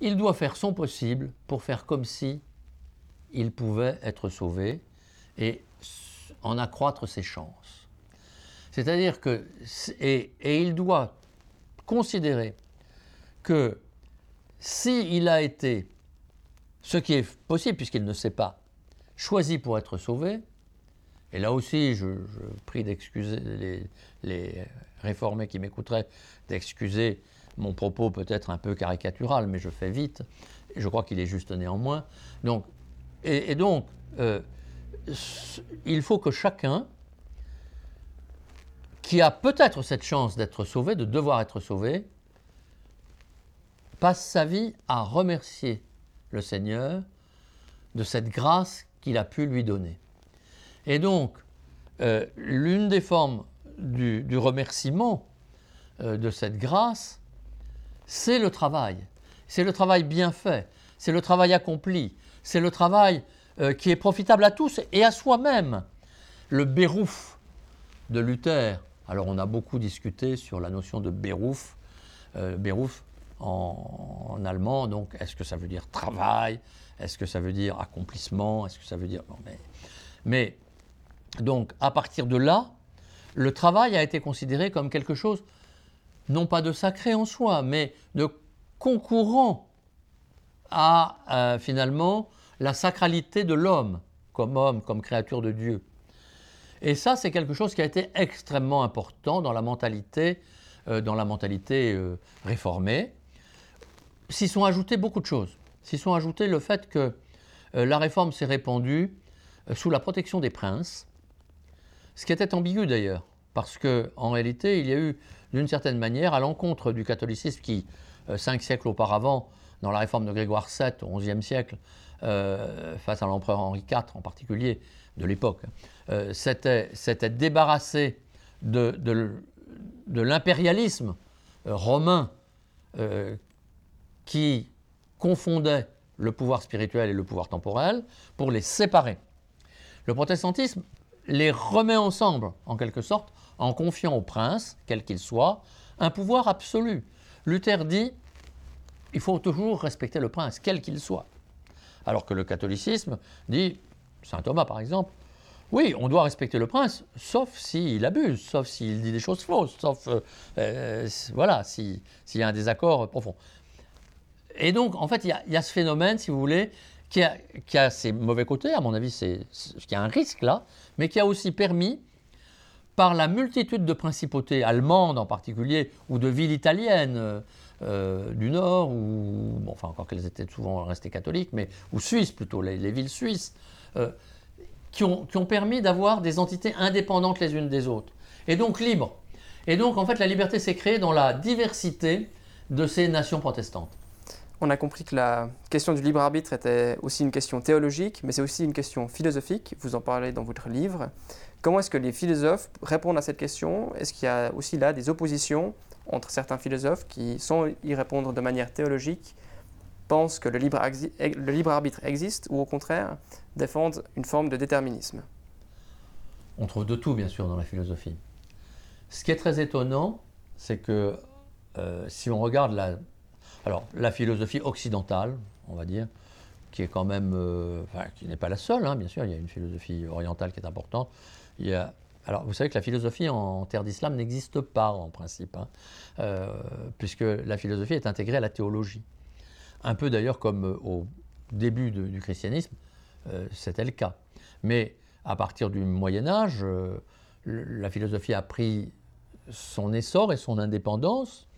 il doit faire son possible pour faire comme si il pouvait être sauvé et en accroître ses chances. C'est-à-dire que, et, il doit considérer que s'il a été, ce qui est possible puisqu'il ne sait pas, choisi pour être sauvé, et là aussi je, prie d'excuser les, les, réformés qui m'écouteraient, d'excuser mon propos peut-être un peu caricatural, mais je fais vite, je crois qu'il est juste néanmoins. Donc et, donc, euh, il faut que chacun qui a peut-être cette chance d'être sauvé, de devoir être sauvé, passe sa vie à remercier le Seigneur de cette grâce qu'il a pu lui donner. Et donc, euh, l'une des formes du, remerciement euh, de cette grâce, c'est le travail. C'est le travail bien fait, c'est le travail accompli, c'est le travail euh, qui est profitable à tous et à soi-même. Le bérouf de Luther, alors on a beaucoup discuté sur la notion de bérouf, euh, en, allemand, donc est-ce que ça veut dire travail, est-ce que ça veut dire accomplissement, est-ce que ça veut dire... mais, mais donc à partir de là, le travail a été considéré comme quelque chose non pas de sacré en soi, mais de concourant à euh, finalement la sacralité de l'homme comme homme, comme créature de Dieu. Et ça, c'est quelque chose qui a été extrêmement important dans la mentalité, euh, dans la mentalité euh, réformée. S'y sont ajoutés beaucoup de choses. S'y sont ajoutés le fait que euh, la réforme s'est répandue sous la protection des princes, ce qui était ambigu d'ailleurs, parce qu'en réalité, il y a eu d'une certaine manière, à l'encontre du catholicisme qui, cinq siècles auparavant, dans la réforme de Grégoire VII au XIe siècle, euh, face à l'empereur Henri IV en particulier de l'époque, euh, s'était débarrassé de, de, l'impérialisme euh, romain qui confondait le pouvoir spirituel et le pouvoir temporel, pour les séparer. Le protestantisme les remet ensemble, en quelque sorte, en confiant au prince, quel qu'il soit, un pouvoir absolu. Luther dit, il faut toujours respecter le prince, quel qu'il soit. Alors que le catholicisme dit, Saint Thomas par exemple, oui, on doit respecter le prince, sauf s'il abuse, sauf s'il dit des choses fausses, sauf, euh, euh, voilà, s'il y a un désaccord profond. Et donc, en fait, il y, a ce phénomène, si vous voulez, qui a, ses mauvais côtés, à mon avis, c'est qu'il y a un risque là, mais qui a aussi permis, par la multitude de principautés allemandes en particulier, ou de villes italiennes euh, du Nord, ou, enfin encore qu'elles étaient souvent restées catholiques, mais, ou suisses plutôt, les, villes suisses, qui ont, permis d'avoir des entités indépendantes les unes des autres, et donc libres. Et donc, en fait, la liberté s'est créée dans la diversité de ces nations protestantes. On a compris que la question du libre arbitre était aussi une question théologique, mais c'est aussi une question philosophique. Vous en parlez dans votre livre. Comment est-ce que les philosophes répondent à cette question? Est-ce qu'il y a aussi là des oppositions entre certains philosophes qui, sans y répondre de manière théologique, pensent que le libre, arbitre existe ou au contraire défendent une forme de déterminisme? On trouve de tout, bien sûr, dans la philosophie. Ce qui est très étonnant, c'est que euh, si on regarde la, alors, la philosophie occidentale, on va dire, qui est quand même, euh, qui n'est pas la seule, hein, bien sûr, il y a une philosophie orientale qui est importante. Alors, vous savez que la philosophie en terre d'islam n'existe pas en principe, hein, euh, puisque la philosophie est intégrée à la théologie. Un peu d'ailleurs comme euh, au début du christianisme, euh, c'était le cas. Mais à partir du Moyen Âge, la philosophie a pris son essor et son indépendance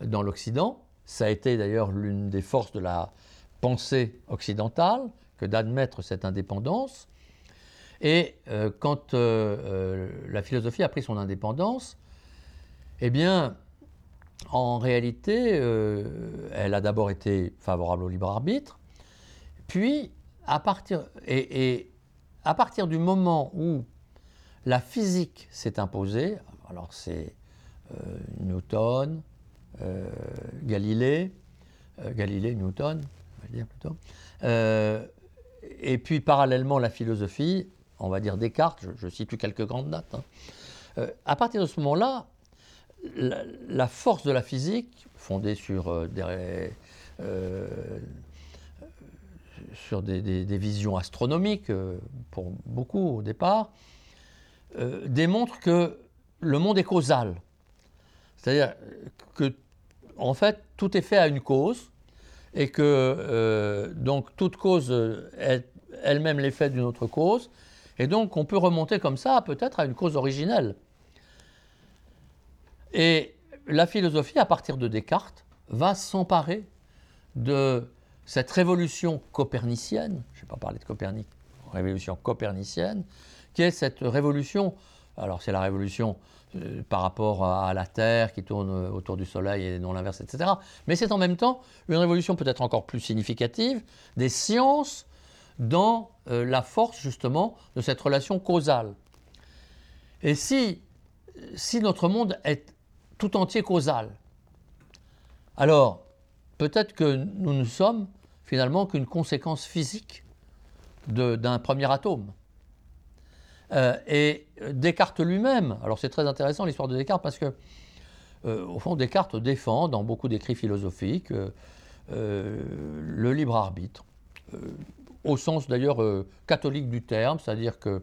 dans l'Occident. Ça a été d'ailleurs l'une des forces de la pensée occidentale que d'admettre cette indépendance. Et quand la philosophie a pris son indépendance, eh bien, en réalité, euh, elle a d'abord été favorable au libre arbitre, puis à partir, et, à partir du moment où la physique s'est imposée, alors c'est euh, Newton, euh, Galilée, Galilée, Newton, on va dire plutôt, et puis parallèlement la philosophie, on va dire Descartes, je, situe quelques grandes dates. Hein. à partir de ce moment-là, la, force de la physique, fondée sur euh, des, euh, sur des, visions astronomiques, euh, pour beaucoup au départ, démontre que le monde est causal. C'est-à-dire que, en fait, tout est fait à une cause, et que donc toute cause est elle-même l'effet d'une autre cause, et donc on peut remonter comme ça peut-être à une cause originelle. Et la philosophie, à partir de Descartes, va s'emparer de cette révolution copernicienne, je ne vais pas parler de Copernic, révolution copernicienne, qui est cette révolution, alors c'est la révolution euh, par rapport à, la Terre qui tourne autour du Soleil et non l'inverse, etc. Mais c'est en même temps une révolution peut-être encore plus significative des sciences dans euh, la force justement de cette relation causale. Et si, si notre monde est tout entier causal. Alors, peut-être que nous ne sommes finalement qu'une conséquence physique d'un premier atome. Euh, et Descartes lui-même, alors c'est très intéressant l'histoire de Descartes parce que, euh, au fond, Descartes défend dans beaucoup d'écrits philosophiques le libre arbitre, au sens d'ailleurs catholique du terme, c'est-à-dire que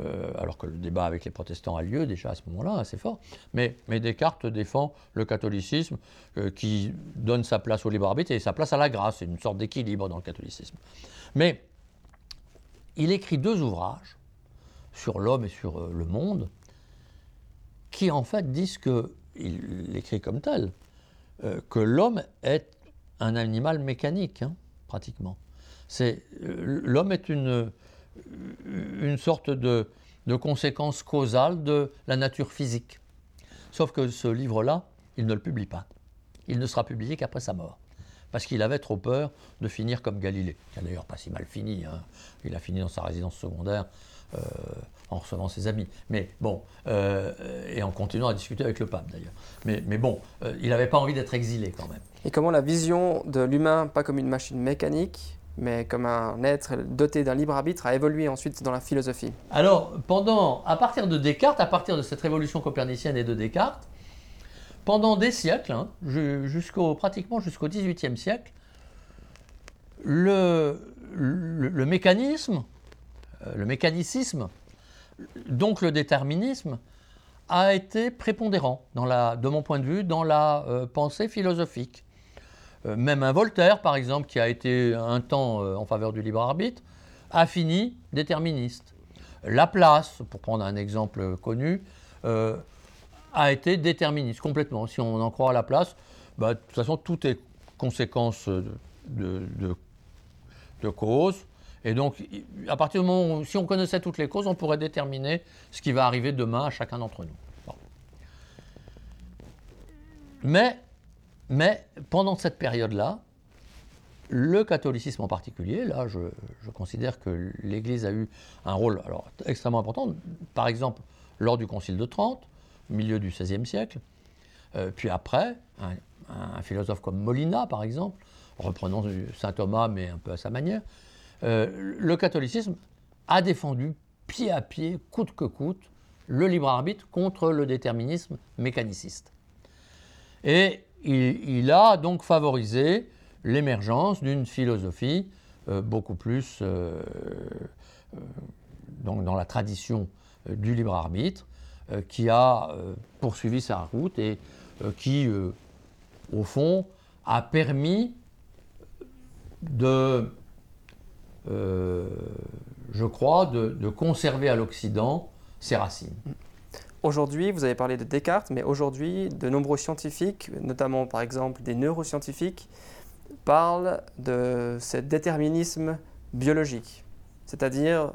euh, alors que le débat avec les protestants a lieu déjà à ce moment-là, assez fort, mais, Descartes défend le catholicisme euh, qui donne sa place au libre arbitre et sa place à la grâce, c'est une sorte d'équilibre dans le catholicisme. Mais il écrit deux ouvrages sur l'homme et sur euh, le monde qui en fait disent que, il l'écrit comme tel, que l'homme est un animal mécanique, hein, pratiquement. C'est, l'homme est une, une sorte de, conséquence causale de la nature physique. Sauf que ce livre-là, il ne le publie pas. Il ne sera publié qu'après sa mort. Parce qu'il avait trop peur de finir comme Galilée, qui a d'ailleurs pas si mal fini. Hein. Il a fini dans sa résidence secondaire en recevant ses amis. Mais bon, et en continuant à discuter avec le pape d'ailleurs. Mais bon, il n'avait pas envie d'être exilé quand même. Et comment la vision de l'humain, pas comme une machine mécanique, mais comme un être doté d'un libre arbitre, a évolué ensuite dans la philosophie Alors, pendant, à partir de Descartes, à partir de cette révolution copernicienne et de Descartes, pendant des siècles, hein, jusqu'au, pratiquement jusqu'au XVIIIe siècle, le, mécanisme, euh, le mécanicisme, donc le déterminisme, a été prépondérant, dans la, de mon point de vue, dans la euh, pensée philosophique. Euh, même un Voltaire, par exemple, qui a été un temps euh, en faveur du libre arbitre, a fini déterministe. Laplace, pour prendre un exemple connu, euh, a été déterministe complètement. Si on en croit à Laplace, bah, de toute façon, tout est conséquence de, causes. Et donc, à partir du moment où, si on connaissait toutes les causes, on pourrait déterminer ce qui va arriver demain à chacun d'entre nous. Mais mais pendant cette période-là, le catholicisme en particulier, là je, considère que l'Église a eu un rôle alors, extrêmement important, par exemple lors du Concile de Trente, milieu du XVIe siècle, euh, puis après, un, philosophe comme Molina par exemple, reprenant Saint Thomas mais un peu à sa manière, euh, le catholicisme a défendu pied à pied, coûte que coûte, le libre arbitre contre le déterminisme mécaniciste. Et il, a donc favorisé l'émergence d'une philosophie euh, beaucoup plus euh, euh, dans la tradition du libre arbitre, qui a poursuivi sa route et qui, au fond, a permis de, je crois, de conserver à l'Occident ses racines. Aujourd'hui, vous avez parlé de Descartes, mais aujourd'hui, de nombreux scientifiques, notamment par exemple des neuroscientifiques, parlent de ce déterminisme biologique. C'est-à-dire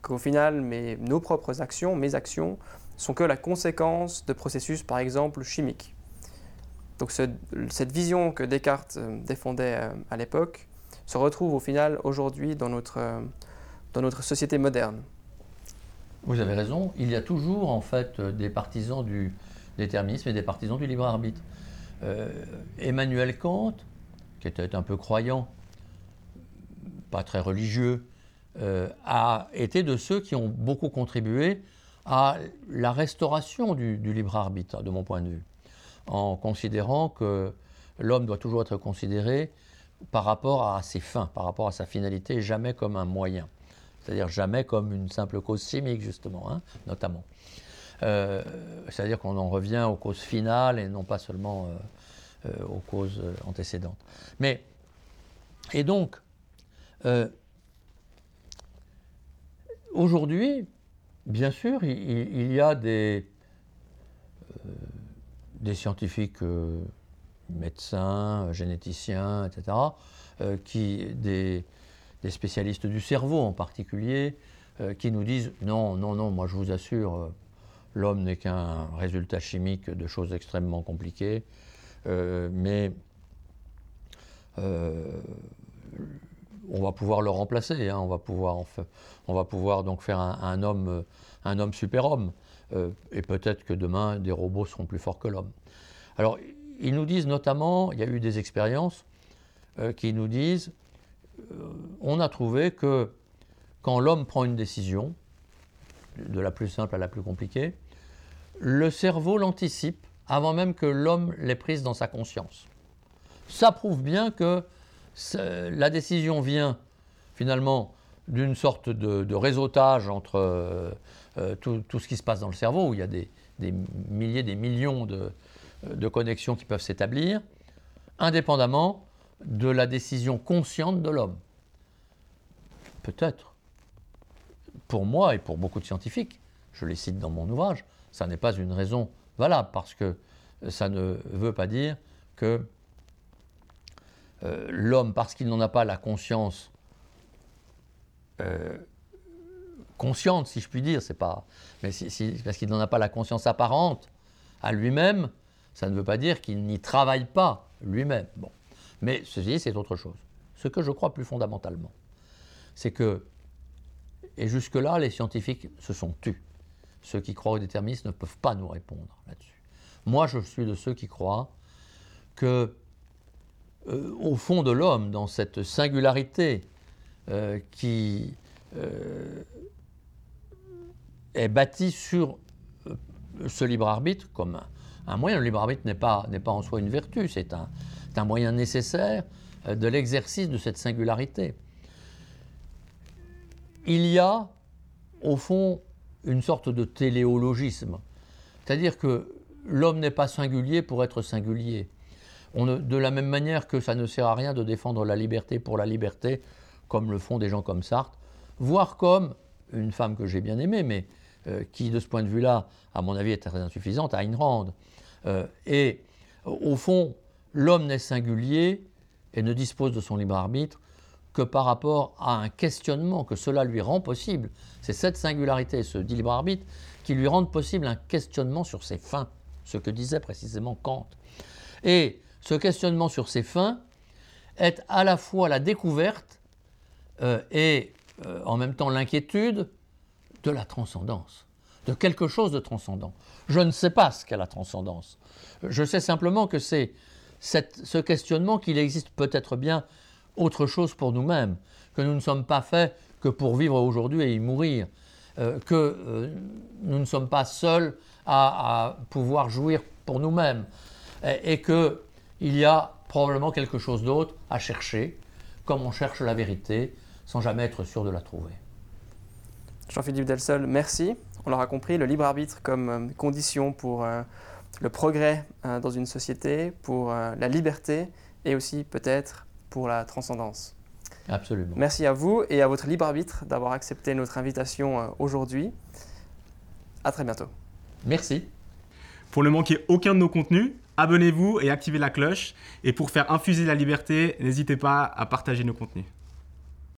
qu'au final, nos propres actions, mes actions, sont que la conséquence de processus, par exemple, chimiques. Donc cette vision que Descartes euh, défendait euh, à l'époque se retrouve au final aujourd'hui dans notre, euh, dans notre société moderne. Vous avez raison. Il y a toujours en fait euh, des partisans du déterminisme et des partisans du libre arbitre. Euh, Emmanuel Kant, qui était un peu croyant, pas très religieux, euh, a été de ceux qui ont beaucoup contribué à la restauration du, du, libre arbitre, de mon point de vue, en considérant que l'homme doit toujours être considéré par rapport à ses fins, par rapport à sa finalité, jamais comme un moyen c'est-à-dire jamais comme une simple cause chimique, justement, hein, notamment. Euh, c'est-à-dire qu'on en revient aux causes finales et non pas seulement euh, euh, aux causes antécédentes. Mais, et donc, aujourd'hui, bien sûr, il, y a des, des scientifiques médecins, généticiens, etc., qui, des, des spécialistes du cerveau en particulier, euh, qui nous disent non, non, non, moi je vous assure, euh, l'homme n'est qu'un résultat chimique de choses extrêmement compliquées, euh, mais on va pouvoir le remplacer, hein, on, va pouvoir, on va pouvoir donc faire un, homme, un homme super-homme, et peut-être que demain des robots seront plus forts que l'homme. Alors, ils nous disent notamment, il y a eu des expériences qui nous disent on a trouvé que quand l'homme prend une décision, de la plus simple à la plus compliquée, le cerveau l'anticipe avant même que l'homme l'ait prise dans sa conscience. Ça prouve bien que la décision vient finalement d'une sorte de, réseautage entre euh, euh, tout, ce qui se passe dans le cerveau, où il y a des, milliers, des millions de connexions qui peuvent s'établir, indépendamment de la décision consciente de l'homme. Peut-être. Pour moi et pour beaucoup de scientifiques, je les cite dans mon ouvrage, ça n'est pas une raison valable parce que ça ne veut pas dire que euh, l'homme, parce qu'il n'en a pas la conscience euh, consciente, si je puis dire, c'est pas, parce qu'il n'en a pas la conscience apparente à lui-même, ça ne veut pas dire qu'il n'y travaille pas lui-même. Mais ceci, c'est autre chose. Ce que je crois plus fondamentalement, c'est que et jusque-là, les scientifiques se sont tus. Ceux qui croient au déterminisme ne peuvent pas nous répondre là-dessus. Moi, je suis de ceux qui croient que, euh, au fond de l'homme, dans cette singularité euh, qui euh, est bâtie sur ce libre arbitre comme un, moyen, le libre arbitre n'est pas, pas en soi une vertu, c'est un, un moyen nécessaire de l'exercice de cette singularité. Il y a, au fond, une sorte de téléologisme. C'est-à-dire que l'homme n'est pas singulier pour être singulier. De la même manière que ça ne sert à rien de défendre la liberté pour la liberté, comme le font des gens comme Sartre, voire comme une femme que j'ai bien aimée, mais euh, qui, de ce point de vue-là, à mon avis, est très insuffisante, Ayn Rand. Euh, et au fond, l'homme n'est singulier et ne dispose de son libre arbitre que par rapport à un questionnement que cela lui rend possible. C'est cette singularité, ce libre arbitre, qui lui rend possible un questionnement sur ses fins, ce que disait précisément Kant. Et ce questionnement sur ses fins est à la fois la découverte euh, et euh, en même temps l'inquiétude de la transcendance, de quelque chose de transcendant. Je ne sais pas ce qu'est la transcendance. Je sais simplement que c'est ce questionnement qu'il existe peut-être bien autre chose pour nous-mêmes, que nous ne sommes pas faits que pour vivre aujourd'hui et y mourir, euh, que euh, nous ne sommes pas seuls à, pouvoir jouir pour nous-mêmes, et, et qu'il y a probablement quelque chose d'autre à chercher, comme on cherche la vérité, sans jamais être sûr de la trouver. Jean-Philippe Delsol, merci. On l'aura compris, le libre arbitre comme euh, condition pour le progrès dans une société, pour la liberté et aussi peut-être pour la transcendance. Absolument. Merci à vous et à votre libre arbitre d'avoir accepté notre invitation euh, aujourd'hui. À très bientôt. Merci. Pour ne manquer aucun de nos contenus, abonnez-vous et activez la cloche. Et pour faire infuser la liberté, n'hésitez pas à partager nos contenus.